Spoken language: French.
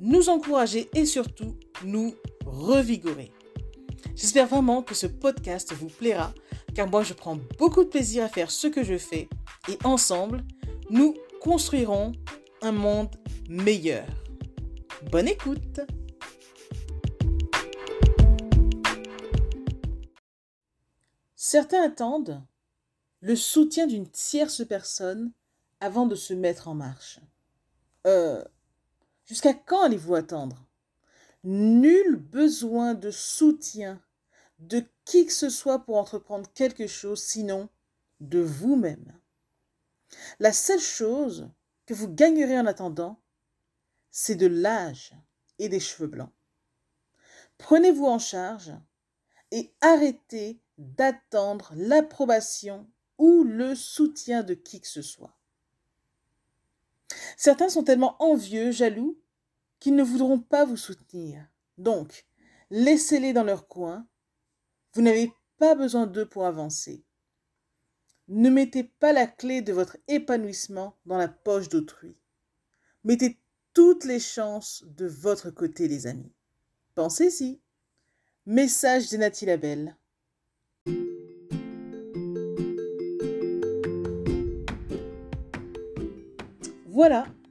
nous encourager et surtout nous revigorer. J'espère vraiment que ce podcast vous plaira car moi je prends beaucoup de plaisir à faire ce que je fais et ensemble, nous construirons un monde meilleur. Bonne écoute Certains attendent le soutien d'une tierce personne avant de se mettre en marche. Euh, jusqu'à quand allez-vous attendre? Nul besoin de soutien de qui que ce soit pour entreprendre quelque chose, sinon de vous-même. La seule chose que vous gagnerez en attendant, c'est de l'âge et des cheveux blancs. Prenez-vous en charge et arrêtez d'attendre l'approbation ou le soutien de qui que ce soit. Certains sont tellement envieux, jaloux, ne voudront pas vous soutenir. Donc, laissez-les dans leur coin. Vous n'avez pas besoin d'eux pour avancer. Ne mettez pas la clé de votre épanouissement dans la poche d'autrui. Mettez toutes les chances de votre côté, les amis. Pensez-y. Message de Nathalie Labelle. Voilà,